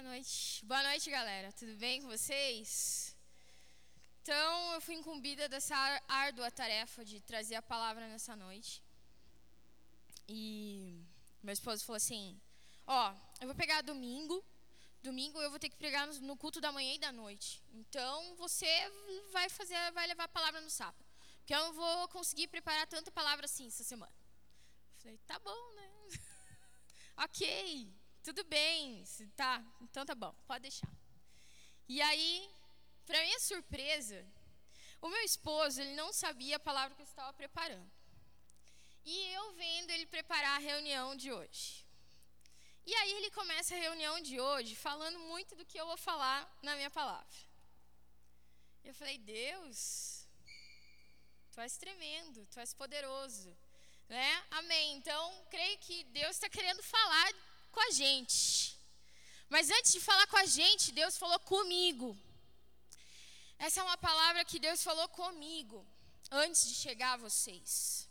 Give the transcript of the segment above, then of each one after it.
Boa noite. Boa noite, galera. Tudo bem com vocês? Então, eu fui incumbida dessa árdua tarefa de trazer a palavra nessa noite. E meu esposo falou assim: Ó, eu vou pegar domingo. Domingo eu vou ter que pregar no culto da manhã e da noite. Então, você vai fazer, vai levar a palavra no sábado. Porque eu não vou conseguir preparar tanta palavra assim essa semana. Eu falei: Tá bom, né? ok. Tudo bem, tá, então tá bom, pode deixar. E aí, para minha surpresa, o meu esposo, ele não sabia a palavra que eu estava preparando. E eu vendo ele preparar a reunião de hoje. E aí ele começa a reunião de hoje falando muito do que eu vou falar na minha palavra. Eu falei, Deus, tu és tremendo, tu és poderoso. Né? Amém. Então, creio que Deus está querendo falar com a gente. Mas antes de falar com a gente, Deus falou comigo. Essa é uma palavra que Deus falou comigo antes de chegar a vocês.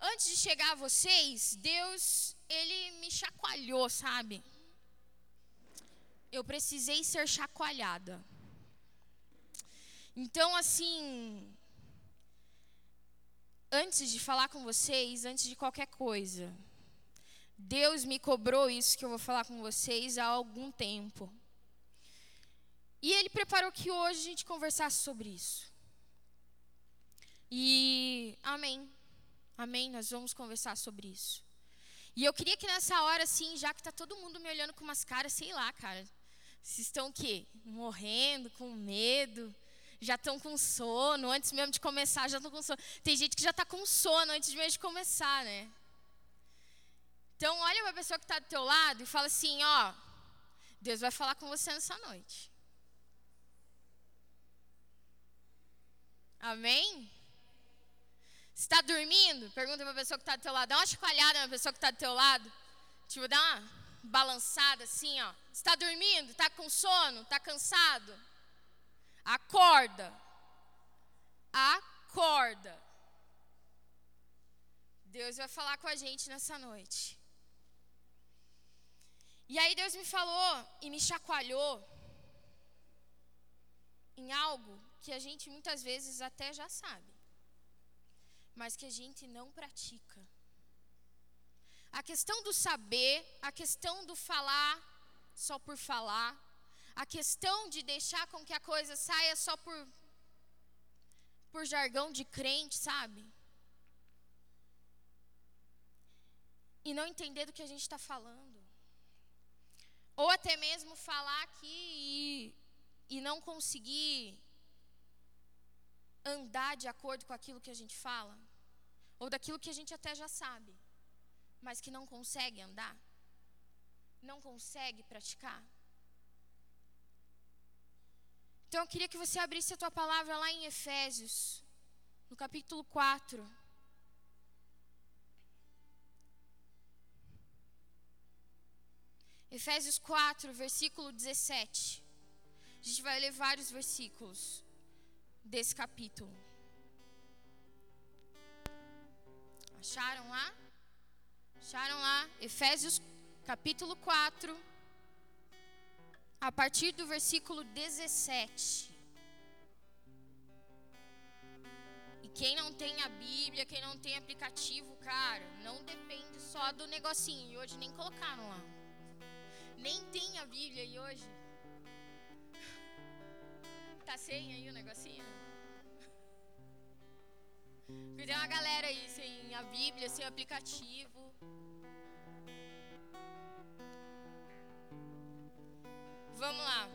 Antes de chegar a vocês, Deus, ele me chacoalhou, sabe? Eu precisei ser chacoalhada. Então, assim, antes de falar com vocês, antes de qualquer coisa, Deus me cobrou isso que eu vou falar com vocês há algum tempo. E Ele preparou que hoje a gente conversasse sobre isso. E amém. Amém. Nós vamos conversar sobre isso. E eu queria que nessa hora, assim, já que está todo mundo me olhando com umas caras, sei lá, cara. Vocês estão o quê? Morrendo, com medo, já estão com sono, antes mesmo de começar, já estão com sono. Tem gente que já está com sono antes mesmo de começar, né? Então, olha para a pessoa que está do teu lado e fala assim, ó, Deus vai falar com você nessa noite. Amém? Está dormindo? Pergunta para a pessoa que está do teu lado. Dá uma chacoalhada na pessoa que está do teu lado. Tipo, dá uma balançada assim, ó. Está dormindo? Está com sono? Está cansado? Acorda. Acorda. Deus vai falar com a gente nessa noite. E aí Deus me falou e me chacoalhou em algo que a gente muitas vezes até já sabe, mas que a gente não pratica. A questão do saber, a questão do falar só por falar, a questão de deixar com que a coisa saia só por por jargão de crente, sabe? E não entender do que a gente está falando. Ou até mesmo falar aqui e, e não conseguir andar de acordo com aquilo que a gente fala. Ou daquilo que a gente até já sabe, mas que não consegue andar. Não consegue praticar. Então eu queria que você abrisse a tua palavra lá em Efésios, no capítulo 4. Efésios 4, versículo 17. A gente vai ler vários versículos desse capítulo. Acharam lá? Acharam lá? Efésios capítulo 4, a partir do versículo 17. E quem não tem a Bíblia, quem não tem aplicativo, cara, não depende só do negocinho. E hoje nem colocaram lá nem tem a Bíblia aí hoje. Tá sem aí o negocinho? Porque tem uma galera aí sem a Bíblia, sem o aplicativo. Vamos lá.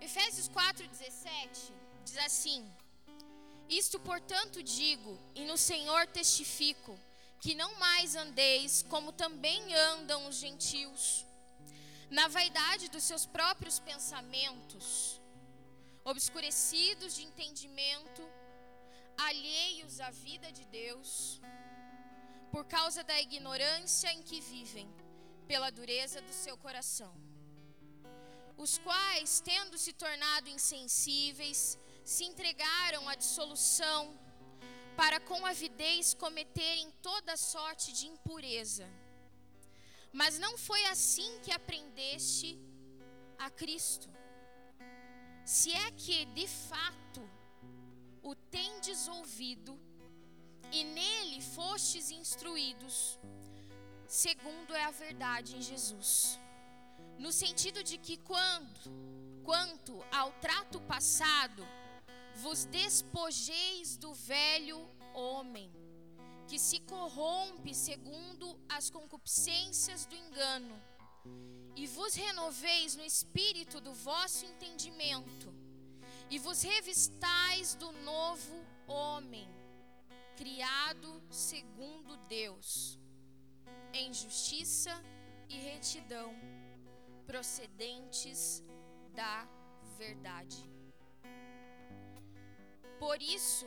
Efésios 4,17 diz assim: Isto, portanto, digo, e no Senhor testifico, que não mais andeis como também andam os gentios na vaidade dos seus próprios pensamentos, obscurecidos de entendimento, alheios à vida de Deus, por causa da ignorância em que vivem, pela dureza do seu coração. Os quais, tendo se tornado insensíveis, se entregaram à dissolução, para com avidez cometerem toda sorte de impureza mas não foi assim que aprendeste a Cristo. Se é que de fato o tendes ouvido e nele fostes instruídos, segundo é a verdade em Jesus. No sentido de que quando, quanto ao trato passado, vos despojeis do velho homem, que se corrompe segundo as concupiscências do engano, e vos renoveis no espírito do vosso entendimento, e vos revistais do novo homem, criado segundo Deus, em justiça e retidão, procedentes da verdade. Por isso,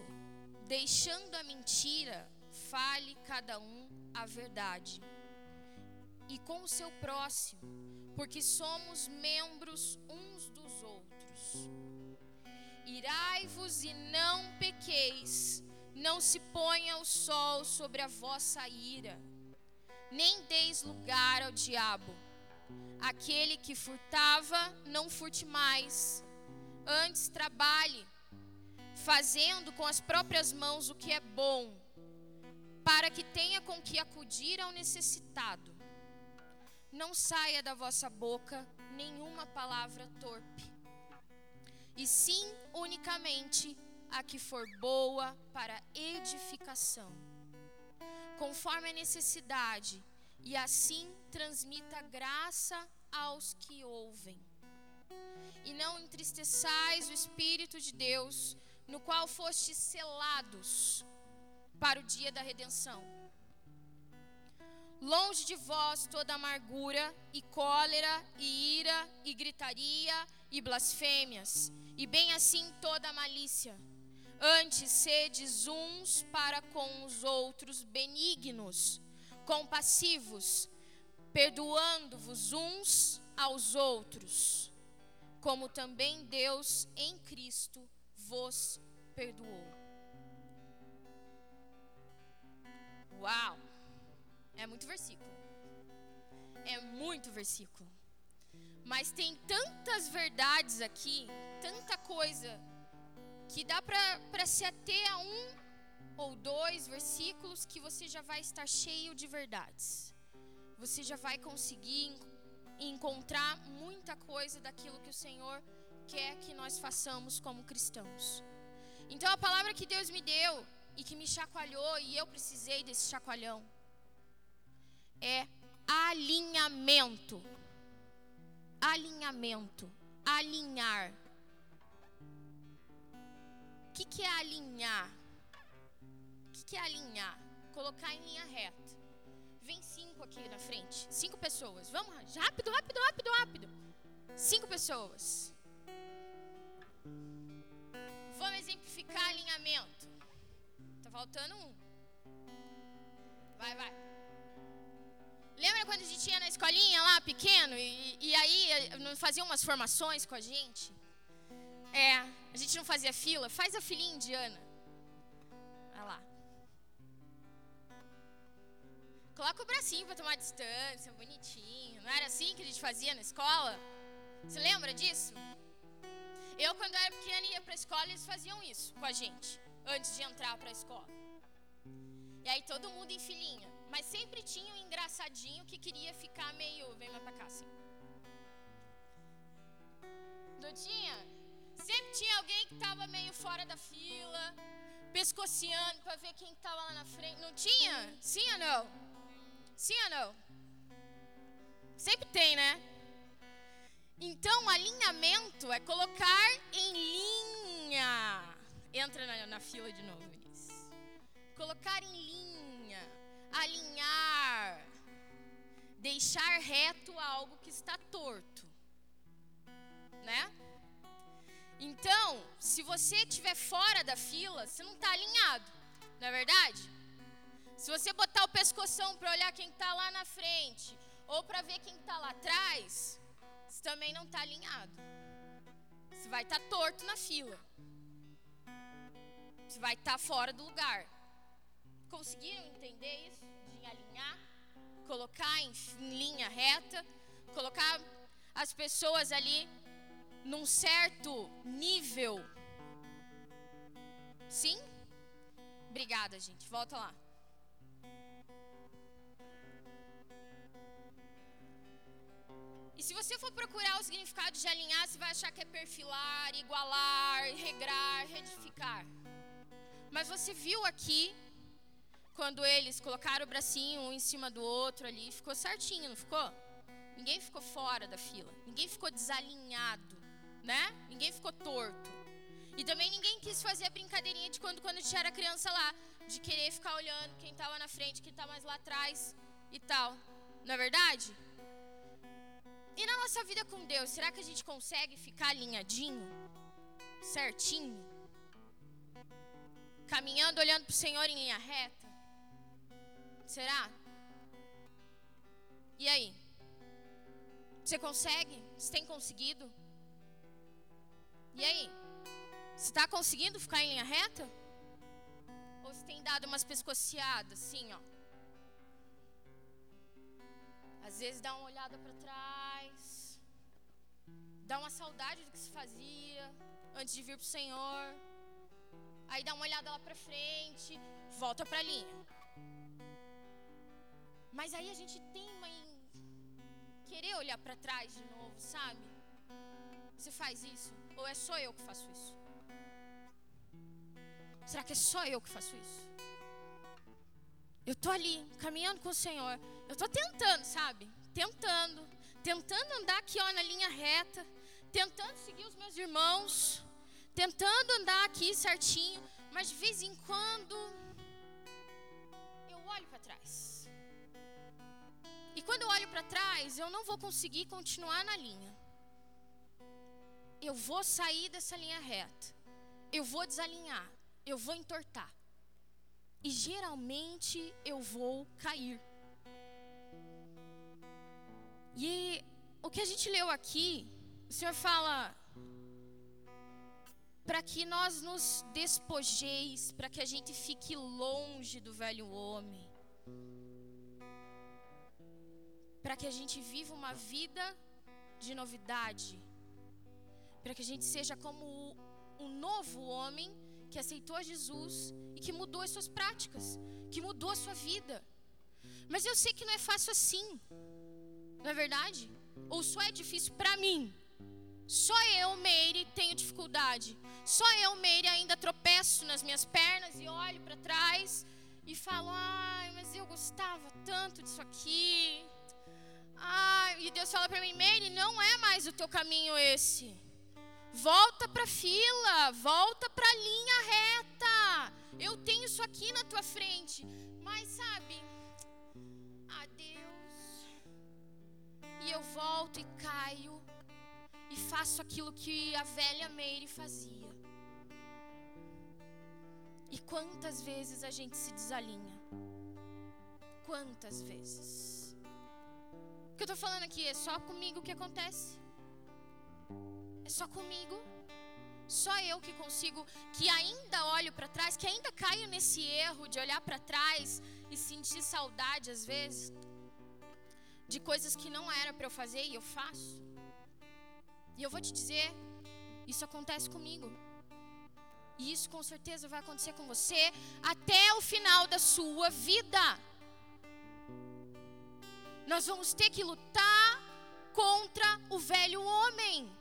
deixando a mentira, fale cada um a verdade. E com o seu próximo, porque somos membros uns dos outros. Irai-vos e não pequeis, não se ponha o sol sobre a vossa ira, nem deis lugar ao diabo. Aquele que furtava, não furte mais, antes trabalhe fazendo com as próprias mãos o que é bom, para que tenha com que acudir ao necessitado. Não saia da vossa boca nenhuma palavra torpe, e sim unicamente a que for boa para edificação, conforme a necessidade, e assim transmita graça aos que ouvem. E não entristeçais o Espírito de Deus, no qual fostes selados para o dia da redenção. Longe de vós toda amargura e cólera e ira e gritaria e blasfêmias, e bem assim toda malícia. Antes sedes uns para com os outros benignos, compassivos, perdoando-vos uns aos outros, como também Deus em Cristo vos perdoou. Muito versículo. É muito versículo. Mas tem tantas verdades aqui, tanta coisa, que dá para se ater a um ou dois versículos que você já vai estar cheio de verdades. Você já vai conseguir encontrar muita coisa daquilo que o Senhor quer que nós façamos como cristãos. Então a palavra que Deus me deu e que me chacoalhou e eu precisei desse chacoalhão é alinhamento. Alinhamento. Alinhar. O que, que é alinhar? O que, que é alinhar? Colocar em linha reta. Vem cinco aqui na frente. Cinco pessoas. Vamos rápido, rápido, rápido, rápido. Cinco pessoas. Vamos exemplificar alinhamento. Tá faltando um. Vai, vai. Lembra quando a gente ia na escolinha lá, pequeno, e, e aí eh, fazia umas formações com a gente? É, a gente não fazia fila. Faz a filinha indiana. Vai lá. Coloca o bracinho para tomar distância, bonitinho. Não era assim que a gente fazia na escola? Você lembra disso? Eu, quando era pequena e ia para a escola, eles faziam isso com a gente, antes de entrar para a escola. E aí todo mundo em filinha. Mas sempre tinha um engraçadinho que queria ficar meio. Vem mais pra cá, assim. Não tinha? Sempre tinha alguém que estava meio fora da fila, pescociando para ver quem estava lá na frente. Não tinha? Sim ou não? Sim ou não? Sempre tem, né? Então, alinhamento é colocar em linha. Entra na, na fila de novo, Vinícius. Colocar em linha, alinhar, deixar reto algo que está torto, né? Então, se você estiver fora da fila, você não está alinhado, não é verdade? Se você botar o pescoção para olhar quem está lá na frente, ou para ver quem está lá atrás, você também não está alinhado. Você vai estar tá torto na fila. Você vai estar tá fora do lugar. Conseguiram entender isso? De alinhar, colocar em linha reta, colocar as pessoas ali num certo nível. Sim? Obrigada, gente. Volta lá. E se você for procurar o significado de alinhar, você vai achar que é perfilar, igualar, regrar, retificar. Mas você viu aqui, quando eles colocaram o bracinho um em cima do outro ali, ficou certinho, não ficou? Ninguém ficou fora da fila. Ninguém ficou desalinhado, né? Ninguém ficou torto. E também ninguém quis fazer a brincadeirinha de quando, quando a gente era criança lá, de querer ficar olhando quem estava na frente, quem está mais lá atrás e tal. Não é verdade? E na nossa vida com Deus, será que a gente consegue ficar alinhadinho? Certinho? Caminhando, olhando para o Senhor em linha reta? Será? E aí? Você consegue? Você tem conseguido? E aí? Você está conseguindo ficar em linha reta? Ou você tem dado umas pescoceadas, assim, ó? Às vezes dá uma olhada para trás, dá uma saudade do que se fazia antes de vir para o Senhor. Aí dá uma olhada lá para frente, volta para a linha. Mas aí a gente teima em querer olhar para trás de novo, sabe? Você faz isso? Ou é só eu que faço isso? Será que é só eu que faço isso? Eu tô ali, caminhando com o Senhor. Eu tô tentando, sabe? Tentando. Tentando andar aqui, ó, na linha reta. Tentando seguir os meus irmãos. Tentando andar aqui certinho. Mas de vez em quando. Eu olho para trás. E quando eu olho para trás, eu não vou conseguir continuar na linha. Eu vou sair dessa linha reta. Eu vou desalinhar. Eu vou entortar e geralmente eu vou cair. E o que a gente leu aqui, o Senhor fala para que nós nos despojeis, para que a gente fique longe do velho homem, para que a gente viva uma vida de novidade, para que a gente seja como um novo homem que aceitou Jesus e que mudou as suas práticas, que mudou a sua vida. Mas eu sei que não é fácil assim, não é verdade? Ou só é difícil para mim. Só eu, Meire, tenho dificuldade. Só eu, Meire, ainda tropeço nas minhas pernas e olho para trás e falo: ai, mas eu gostava tanto disso aqui. Ai, e Deus fala para mim: Meire, não é mais o teu caminho esse. Volta para a fila, volta para a linha reta. Eu tenho isso aqui na tua frente. Mas sabe, ah Deus. E eu volto e caio e faço aquilo que a velha Meire fazia. E quantas vezes a gente se desalinha? Quantas vezes? Que eu estou falando aqui é só comigo que acontece só comigo. Só eu que consigo, que ainda olho para trás, que ainda caio nesse erro de olhar para trás e sentir saudade às vezes de coisas que não era para eu fazer e eu faço. E eu vou te dizer, isso acontece comigo. E isso com certeza vai acontecer com você até o final da sua vida. Nós vamos ter que lutar contra o velho homem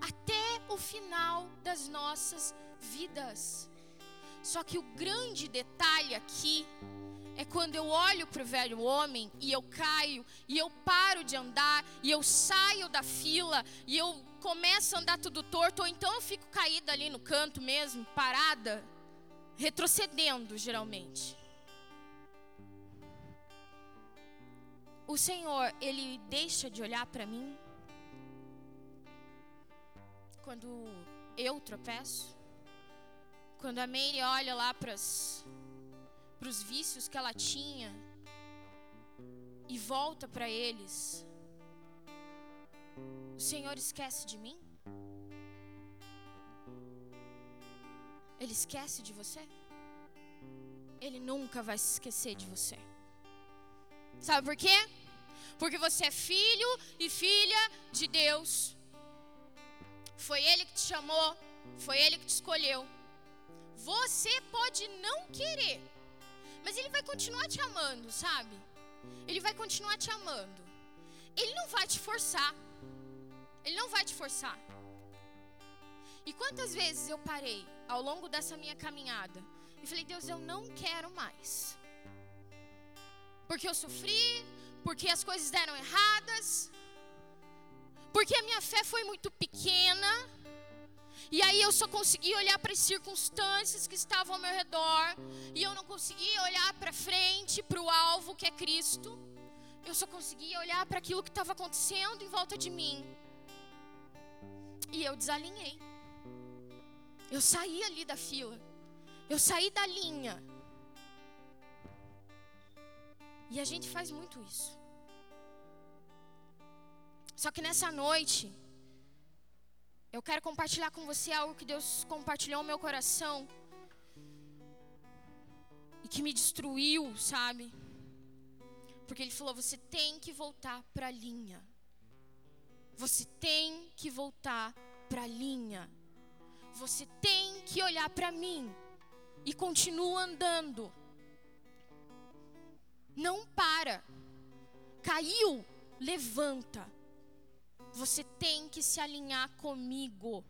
até o final das nossas vidas. Só que o grande detalhe aqui é quando eu olho para o velho homem e eu caio, e eu paro de andar, e eu saio da fila, e eu começo a andar tudo torto, ou então eu fico caída ali no canto mesmo, parada, retrocedendo geralmente. O Senhor, Ele deixa de olhar para mim quando eu tropeço, quando a Mary olha lá para os vícios que ela tinha e volta para eles, o Senhor esquece de mim? Ele esquece de você? Ele nunca vai se esquecer de você. Sabe por quê? Porque você é filho e filha de Deus. Foi Ele que te chamou, foi Ele que te escolheu. Você pode não querer, mas Ele vai continuar te amando, sabe? Ele vai continuar te amando. Ele não vai te forçar. Ele não vai te forçar. E quantas vezes eu parei ao longo dessa minha caminhada e falei, Deus, eu não quero mais. Porque eu sofri, porque as coisas deram erradas, porque a minha fé foi muito pequena. E aí eu só conseguia olhar para as circunstâncias que estavam ao meu redor. E eu não conseguia olhar para frente, para o alvo que é Cristo. Eu só conseguia olhar para aquilo que estava acontecendo em volta de mim. E eu desalinhei. Eu saí ali da fila. Eu saí da linha. E a gente faz muito isso. Só que nessa noite, eu quero compartilhar com você algo que Deus compartilhou no meu coração. E que me destruiu, sabe? Porque Ele falou: você tem que voltar para a linha. Você tem que voltar para a linha. Você tem que olhar para mim e continua andando. Não para. Caiu, levanta. Você tem que se alinhar comigo.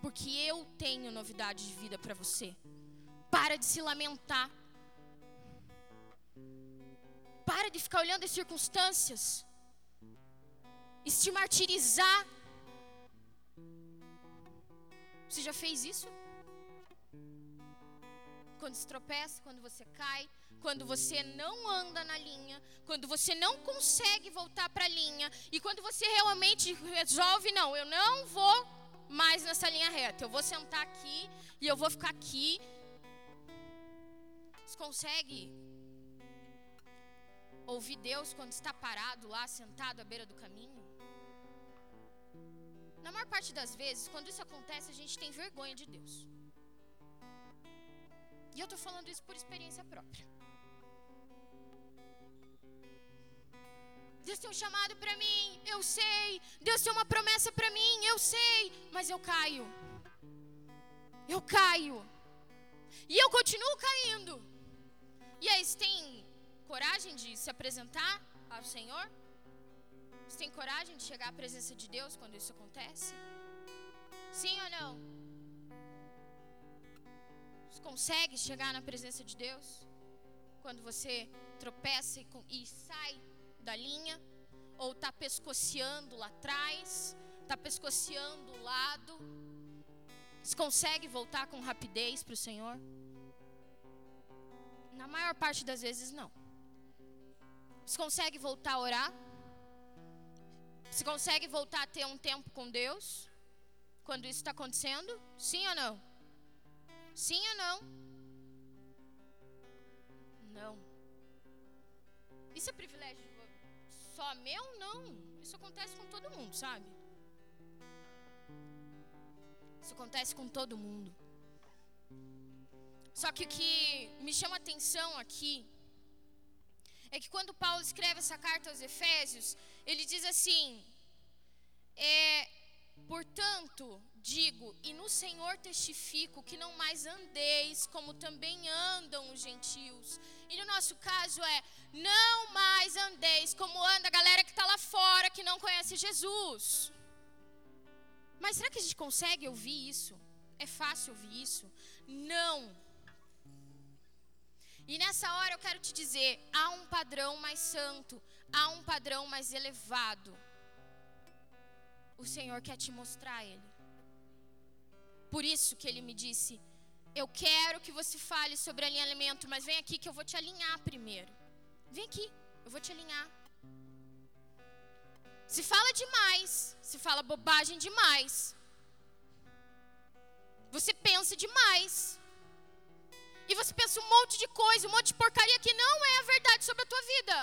Porque eu tenho novidade de vida para você. Para de se lamentar. Para de ficar olhando as circunstâncias. E se martirizar. Você já fez isso? Quando se tropeça, quando você cai, quando você não anda na linha, quando você não consegue voltar para a linha e quando você realmente resolve não, eu não vou mais nessa linha reta. Eu vou sentar aqui e eu vou ficar aqui. Você consegue ouvir Deus quando está parado lá, sentado à beira do caminho? Na maior parte das vezes, quando isso acontece, a gente tem vergonha de Deus. E eu estou falando isso por experiência própria. Deus tem um chamado para mim, eu sei. Deus tem uma promessa para mim, eu sei. Mas eu caio. Eu caio. E eu continuo caindo. E aí, você tem coragem de se apresentar ao Senhor? Você tem coragem de chegar à presença de Deus quando isso acontece? Sim ou não? Você consegue chegar na presença de Deus? Quando você tropeça e, sai da linha, ou está pescoceando lá atrás, está pescoceando o lado. Você consegue voltar com rapidez para o Senhor? Na maior parte das vezes, não. Você consegue voltar a orar? Você consegue voltar a ter um tempo com Deus? Quando isso está acontecendo? Sim ou não? Sim ou não? Não. Isso é privilégio só meu, não. Isso acontece com todo mundo, sabe? Isso acontece com todo mundo. Só que o que me chama atenção aqui é que quando Paulo escreve essa carta aos Efésios, ele diz assim: é, portanto, digo, e no Senhor testifico que não mais andeis como também andam os gentios. E no nosso caso é não mais andeis como anda a galera que está lá fora, que não conhece Jesus. Mas será que a gente consegue ouvir isso? É fácil ouvir isso? Não. E nessa hora eu quero te dizer: há um padrão mais santo, há um padrão mais elevado. O Senhor quer te mostrar ele. Por isso que ele me disse: Eu quero que você fale sobre alinhamento, mas vem aqui que eu vou te alinhar primeiro. Vem aqui, eu vou te alinhar. Se fala demais, se fala bobagem demais. Você pensa demais. E você pensa um monte de coisa, um monte de porcaria que não é a verdade sobre a tua vida.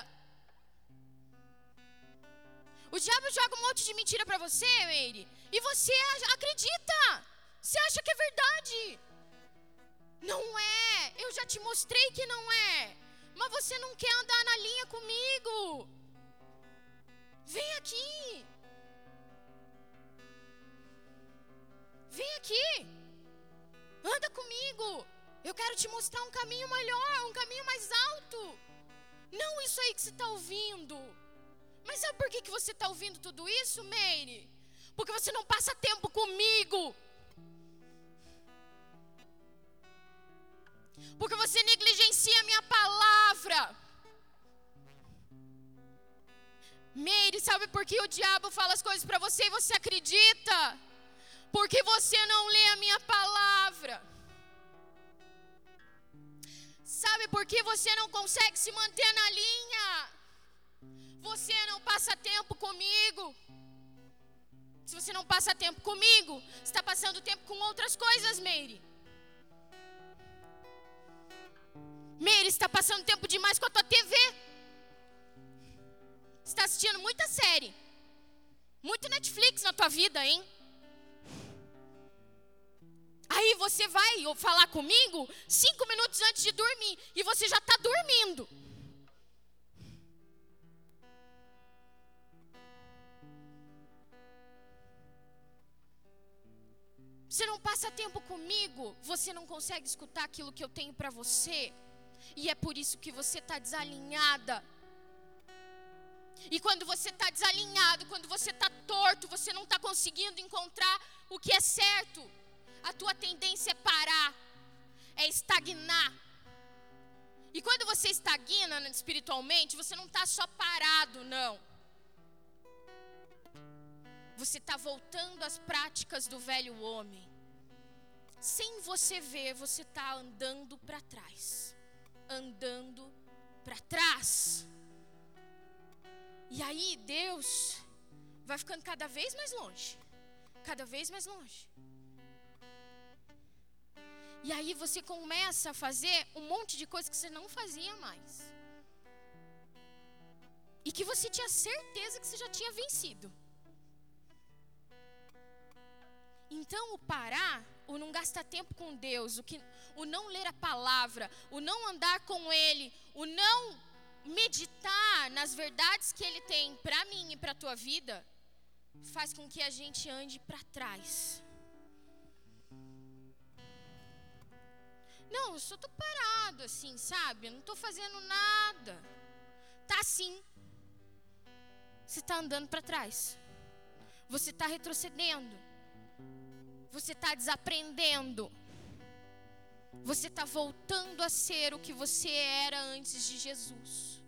O diabo joga um monte de mentira para você, Meire, e você acredita. Você acha que é verdade. Não é. Eu já te mostrei que não é. mas você não quer andar na linha comigo. Vem aqui. Vem aqui. Anda comigo. Eu quero te mostrar um caminho melhor, um caminho mais alto. Não isso aí que você está ouvindo. Mas sabe por que, que você está ouvindo tudo isso, Meire? Porque você não passa tempo comigo. Porque você negligencia a minha palavra. Meire, sabe por que o diabo fala as coisas para você e você acredita? Porque você não lê a minha palavra. Sabe por que você não consegue se manter na linha? Você não passa tempo comigo. Se você não passa tempo comigo, está passando tempo com outras coisas, Meire. Meire está passando tempo demais com a tua TV. Está assistindo muita série. Muito Netflix na tua vida, hein? Aí você vai falar comigo cinco minutos antes de dormir e você já está dormindo. Você não passa tempo comigo, você não consegue escutar aquilo que eu tenho para você, e é por isso que você está desalinhada. E quando você está desalinhado, quando você está torto, você não está conseguindo encontrar o que é certo a tua tendência é parar, é estagnar. E quando você estagna espiritualmente, você não está só parado, não. Você está voltando às práticas do velho homem. Sem você ver, você está andando para trás. Andando para trás. E aí Deus vai ficando cada vez mais longe. Cada vez mais longe. E aí você começa a fazer um monte de coisa que você não fazia mais. E que você tinha certeza que você já tinha vencido. Então, o parar, o não gastar tempo com Deus, o, que, o não ler a palavra, o não andar com Ele, o não meditar nas verdades que Ele tem para mim e para a tua vida, faz com que a gente ande para trás. Não, eu só tô parado assim, sabe? Eu não tô fazendo nada. Tá assim. Você está andando para trás. Você está retrocedendo. Você está desaprendendo. Você está voltando a ser o que você era antes de Jesus.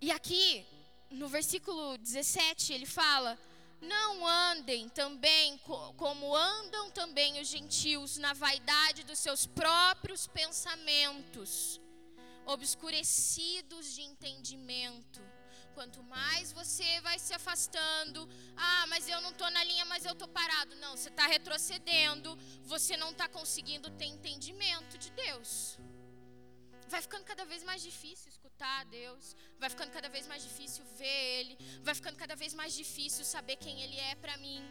E aqui, no versículo 17, ele fala: não andem também como andam também os gentios na vaidade dos seus próprios pensamentos, obscurecidos de entendimento. Quanto mais você vai se afastando, ah, mas eu não estou na linha, mas eu estou parado. Não, você está retrocedendo, você não está conseguindo ter entendimento de Deus. Vai ficando cada vez mais difícil escutar a Deus, vai ficando cada vez mais difícil ver Ele, vai ficando cada vez mais difícil saber quem Ele é para mim.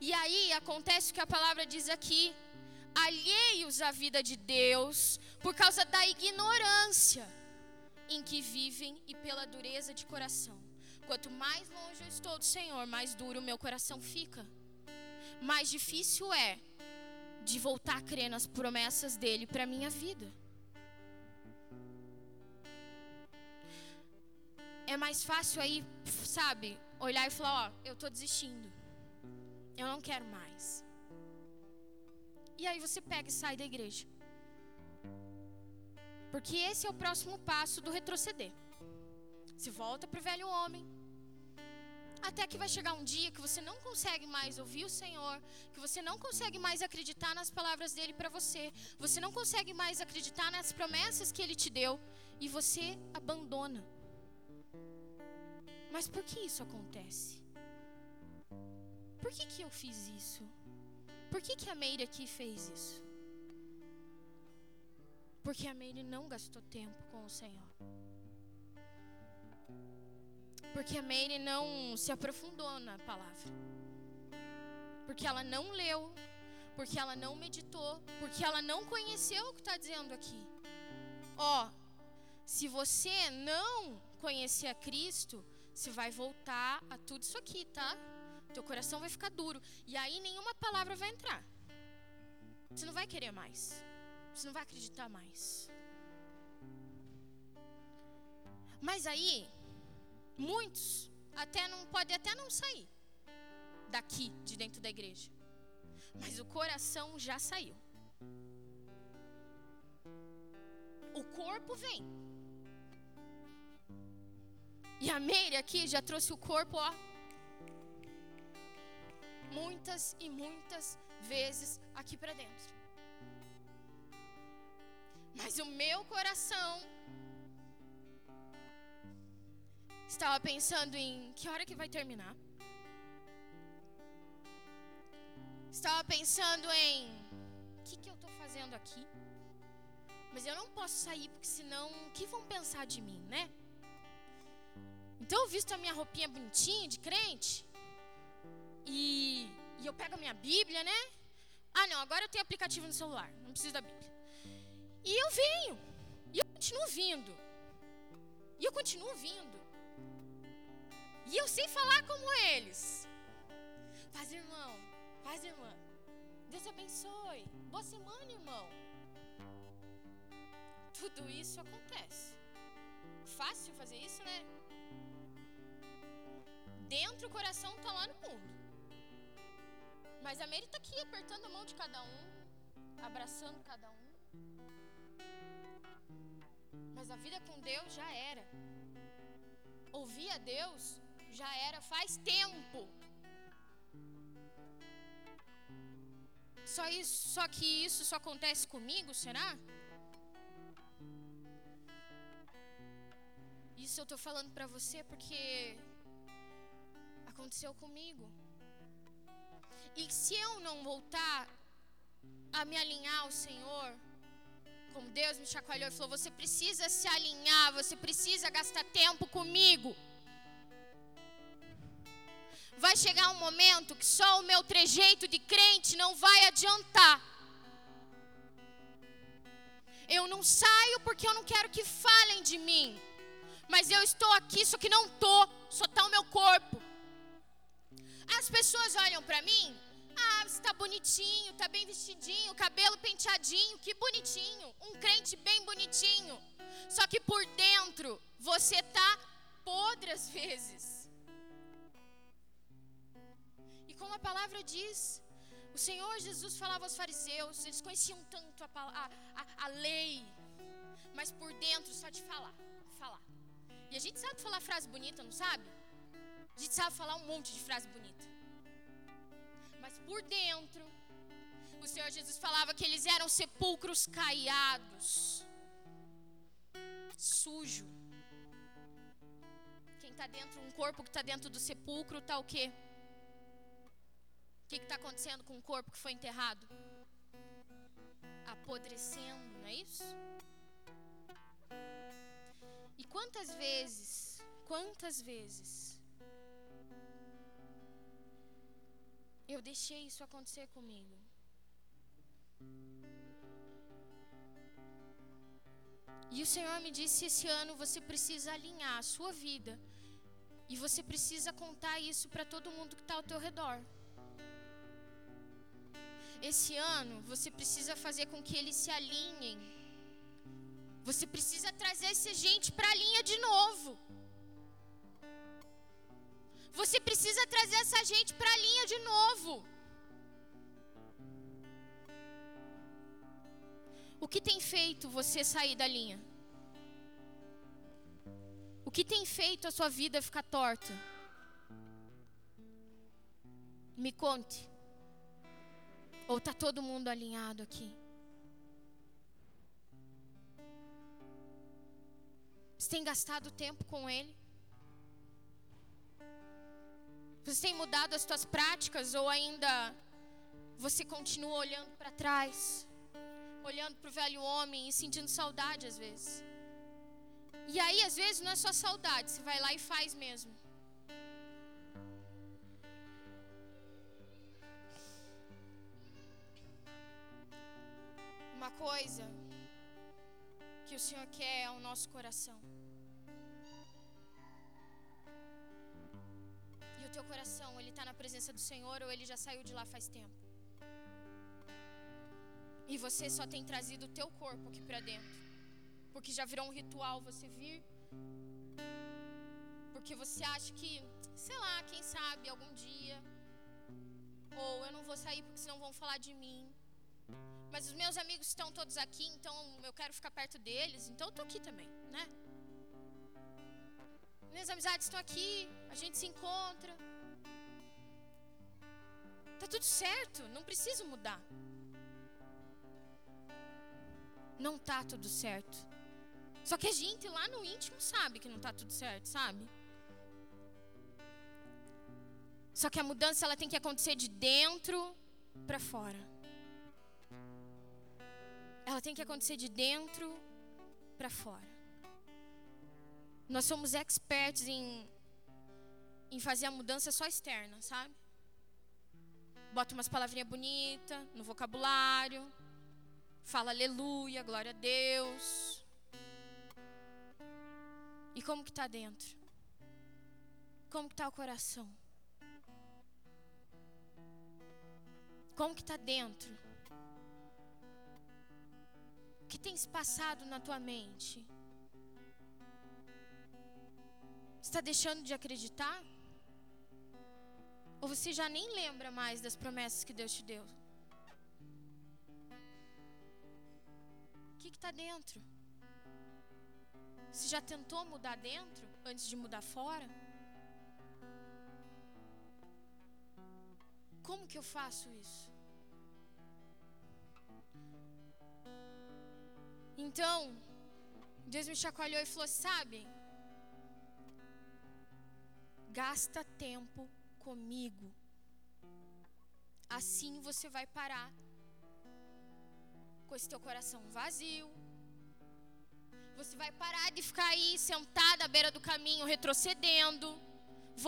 E aí acontece o que a palavra diz aqui: alheios à vida de Deus por causa da ignorância em que vivem e pela dureza de coração. Quanto mais longe eu estou do Senhor, mais duro o meu coração fica. Mais difícil é de voltar a crer nas promessas dele para minha vida. É mais fácil aí, sabe, olhar e falar, ó, eu tô desistindo. Eu não quero mais. E aí você pega e sai da igreja. Porque esse é o próximo passo do retroceder. Se volta para o velho homem, até que vai chegar um dia que você não consegue mais ouvir o Senhor, que você não consegue mais acreditar nas palavras dele para você, você não consegue mais acreditar nas promessas que ele te deu e você abandona. Mas por que isso acontece? Por que, que eu fiz isso? Por que, que a Meire aqui fez isso? Porque a Meire não gastou tempo com o Senhor. Porque a Meire não se aprofundou na palavra. Porque ela não leu. porque ela não meditou, porque ela não conheceu o que está dizendo aqui. Ó, se você não conhecer a Cristo, você vai voltar a tudo isso aqui, tá? Teu coração vai ficar duro. E aí nenhuma palavra vai entrar. Você não vai querer mais. Você não vai acreditar mais. Mas aí, muitos até não podem até não sair daqui, de dentro da igreja. Mas o coração já saiu. O corpo vem. E a Meire aqui já trouxe o corpo, ó. Muitas e muitas vezes aqui para dentro. Mas o meu coração estava pensando em que hora que vai terminar. Estava pensando em o que, que eu estou fazendo aqui. Mas eu não posso sair porque senão o que vão pensar de mim, né? Então eu visto a minha roupinha bonitinha de crente e, e eu pego a minha Bíblia, né? Ah, não, agora eu tenho aplicativo no celular, não preciso da Bíblia. E eu venho, e eu continuo vindo, e eu continuo vindo, e eu sei falar como eles. Paz, irmão, paz, irmã. Deus abençoe. Boa semana, irmão. Tudo isso acontece. Fácil fazer isso, né? Dentro o coração está lá no mundo. Mas a Mary está aqui apertando a mão de cada um, abraçando cada um. Mas a vida com Deus já era. Ouvir a Deus já era faz tempo. Só, isso, só que isso só acontece comigo, será? Isso eu estou falando para você porque aconteceu comigo. E se eu não voltar a me alinhar ao Senhor, como Deus me chacoalhou e falou: você precisa se alinhar, você precisa gastar tempo comigo. Vai chegar um momento que só o meu trejeito de crente não vai adiantar. Eu não saio porque eu não quero que falem de mim. Mas eu estou aqui, só que não estou, só está o meu corpo. As pessoas olham para mim, está bonitinho, está bem vestidinho, cabelo penteadinho, que bonitinho. Um crente bem bonitinho. Só que por dentro você está podre às vezes. E como a palavra diz, o Senhor Jesus falava aos fariseus, eles conheciam tanto a, a, a, lei, mas por dentro só de falar, falar. E a gente sabe falar frase bonita, não sabe? A gente sabe falar um monte de frase bonita. Por dentro, o Senhor Jesus falava que eles eram sepulcros caiados, sujo. Quem está dentro, um corpo que está dentro do sepulcro, está o quê? O que está acontecendo com o corpo que foi enterrado? Apodrecendo, não é isso? E quantas vezes, quantas vezes eu deixei isso acontecer comigo? E o Senhor me disse: esse ano você precisa alinhar a sua vida. E você precisa contar isso para todo mundo que está ao teu redor. Esse ano você precisa fazer com que eles se alinhem você precisa trazer essa gente para a linha de novo. Você precisa trazer essa gente para a linha de novo. O que tem feito você sair da linha? O que tem feito a sua vida ficar torta? Me conte. Ou está todo mundo alinhado aqui? Você tem gastado tempo com Ele? Você tem mudado as suas práticas ou ainda você continua olhando para trás, olhando para o velho homem e sentindo saudade às vezes? E aí, às vezes, não é só saudade, você vai lá e faz mesmo. Uma coisa que o Senhor quer é o nosso coração. Teu coração, ele está na presença do Senhor ou ele já saiu de lá faz tempo? E você só tem trazido o teu corpo aqui para dentro. Porque já virou um ritual você vir. Porque você acha que, sei lá, quem sabe algum dia. Ou eu não vou sair porque senão vão falar de mim. Mas os meus amigos estão todos aqui, então eu quero ficar perto deles, então eu tô aqui também, né? Minhas amizades estão aqui, a gente se encontra. Tá tudo certo, não preciso mudar. Não tá tudo certo. Só que a gente lá no íntimo sabe que não tá tudo certo, sabe? Só que a mudança ela tem que acontecer de dentro para fora. Ela tem que acontecer de dentro para fora. Nós somos experts em, em fazer a mudança só externa, sabe? Bota umas palavrinhas bonitas no vocabulário. Fala aleluia, glória a Deus. E como que está dentro? Como que está o coração? Como que está dentro? O que tem se passado na tua mente? Está deixando de acreditar? Ou você já nem lembra mais das promessas que Deus te deu? O que está dentro? Você já tentou mudar dentro antes de mudar fora? Como que eu faço isso? Então, Deus me chacoalhou e falou: sabe? Gasta tempo comigo. Assim você vai parar com esse teu coração vazio. Você vai parar de ficar aí sentada à beira do caminho, retrocedendo,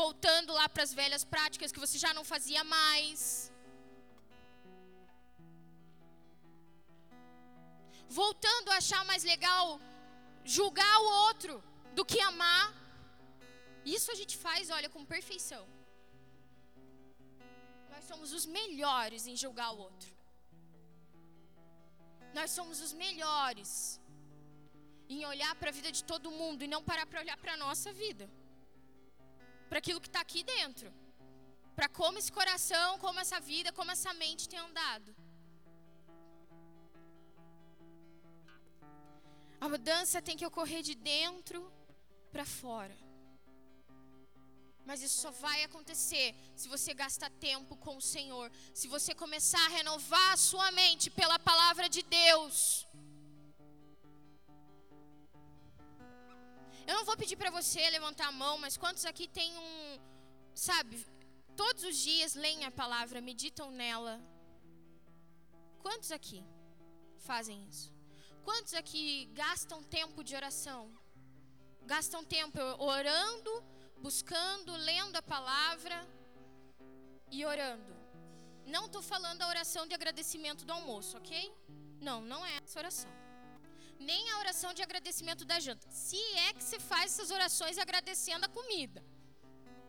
voltando lá para as velhas práticas que você já não fazia mais. Voltando a achar mais legal julgar o outro do que amar. Isso a gente faz, olha, com perfeição. Nós somos os melhores em julgar o outro. Nós somos os melhores em olhar para a vida de todo mundo e não parar para olhar para a nossa vida. Para aquilo que está aqui dentro. Para como esse coração, como essa vida, como essa mente tem andado. A mudança tem que ocorrer de dentro para fora. Mas isso só vai acontecer se você gastar tempo com o Senhor, se você começar a renovar a sua mente pela palavra de Deus. Eu não vou pedir para você levantar a mão, mas quantos aqui tem um, sabe, todos os dias leem a palavra, meditam nela? Quantos aqui fazem isso? Quantos aqui gastam tempo de oração? Gastam tempo orando, buscando, lendo a palavra e orando. Não estou falando a oração de agradecimento do almoço, ok? Não, não é essa oração. Nem a oração de agradecimento da janta. Se é que você faz essas orações agradecendo a comida.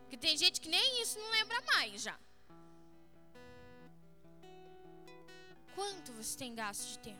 Porque tem gente que nem isso não lembra mais já. Quanto você tem gasto de tempo?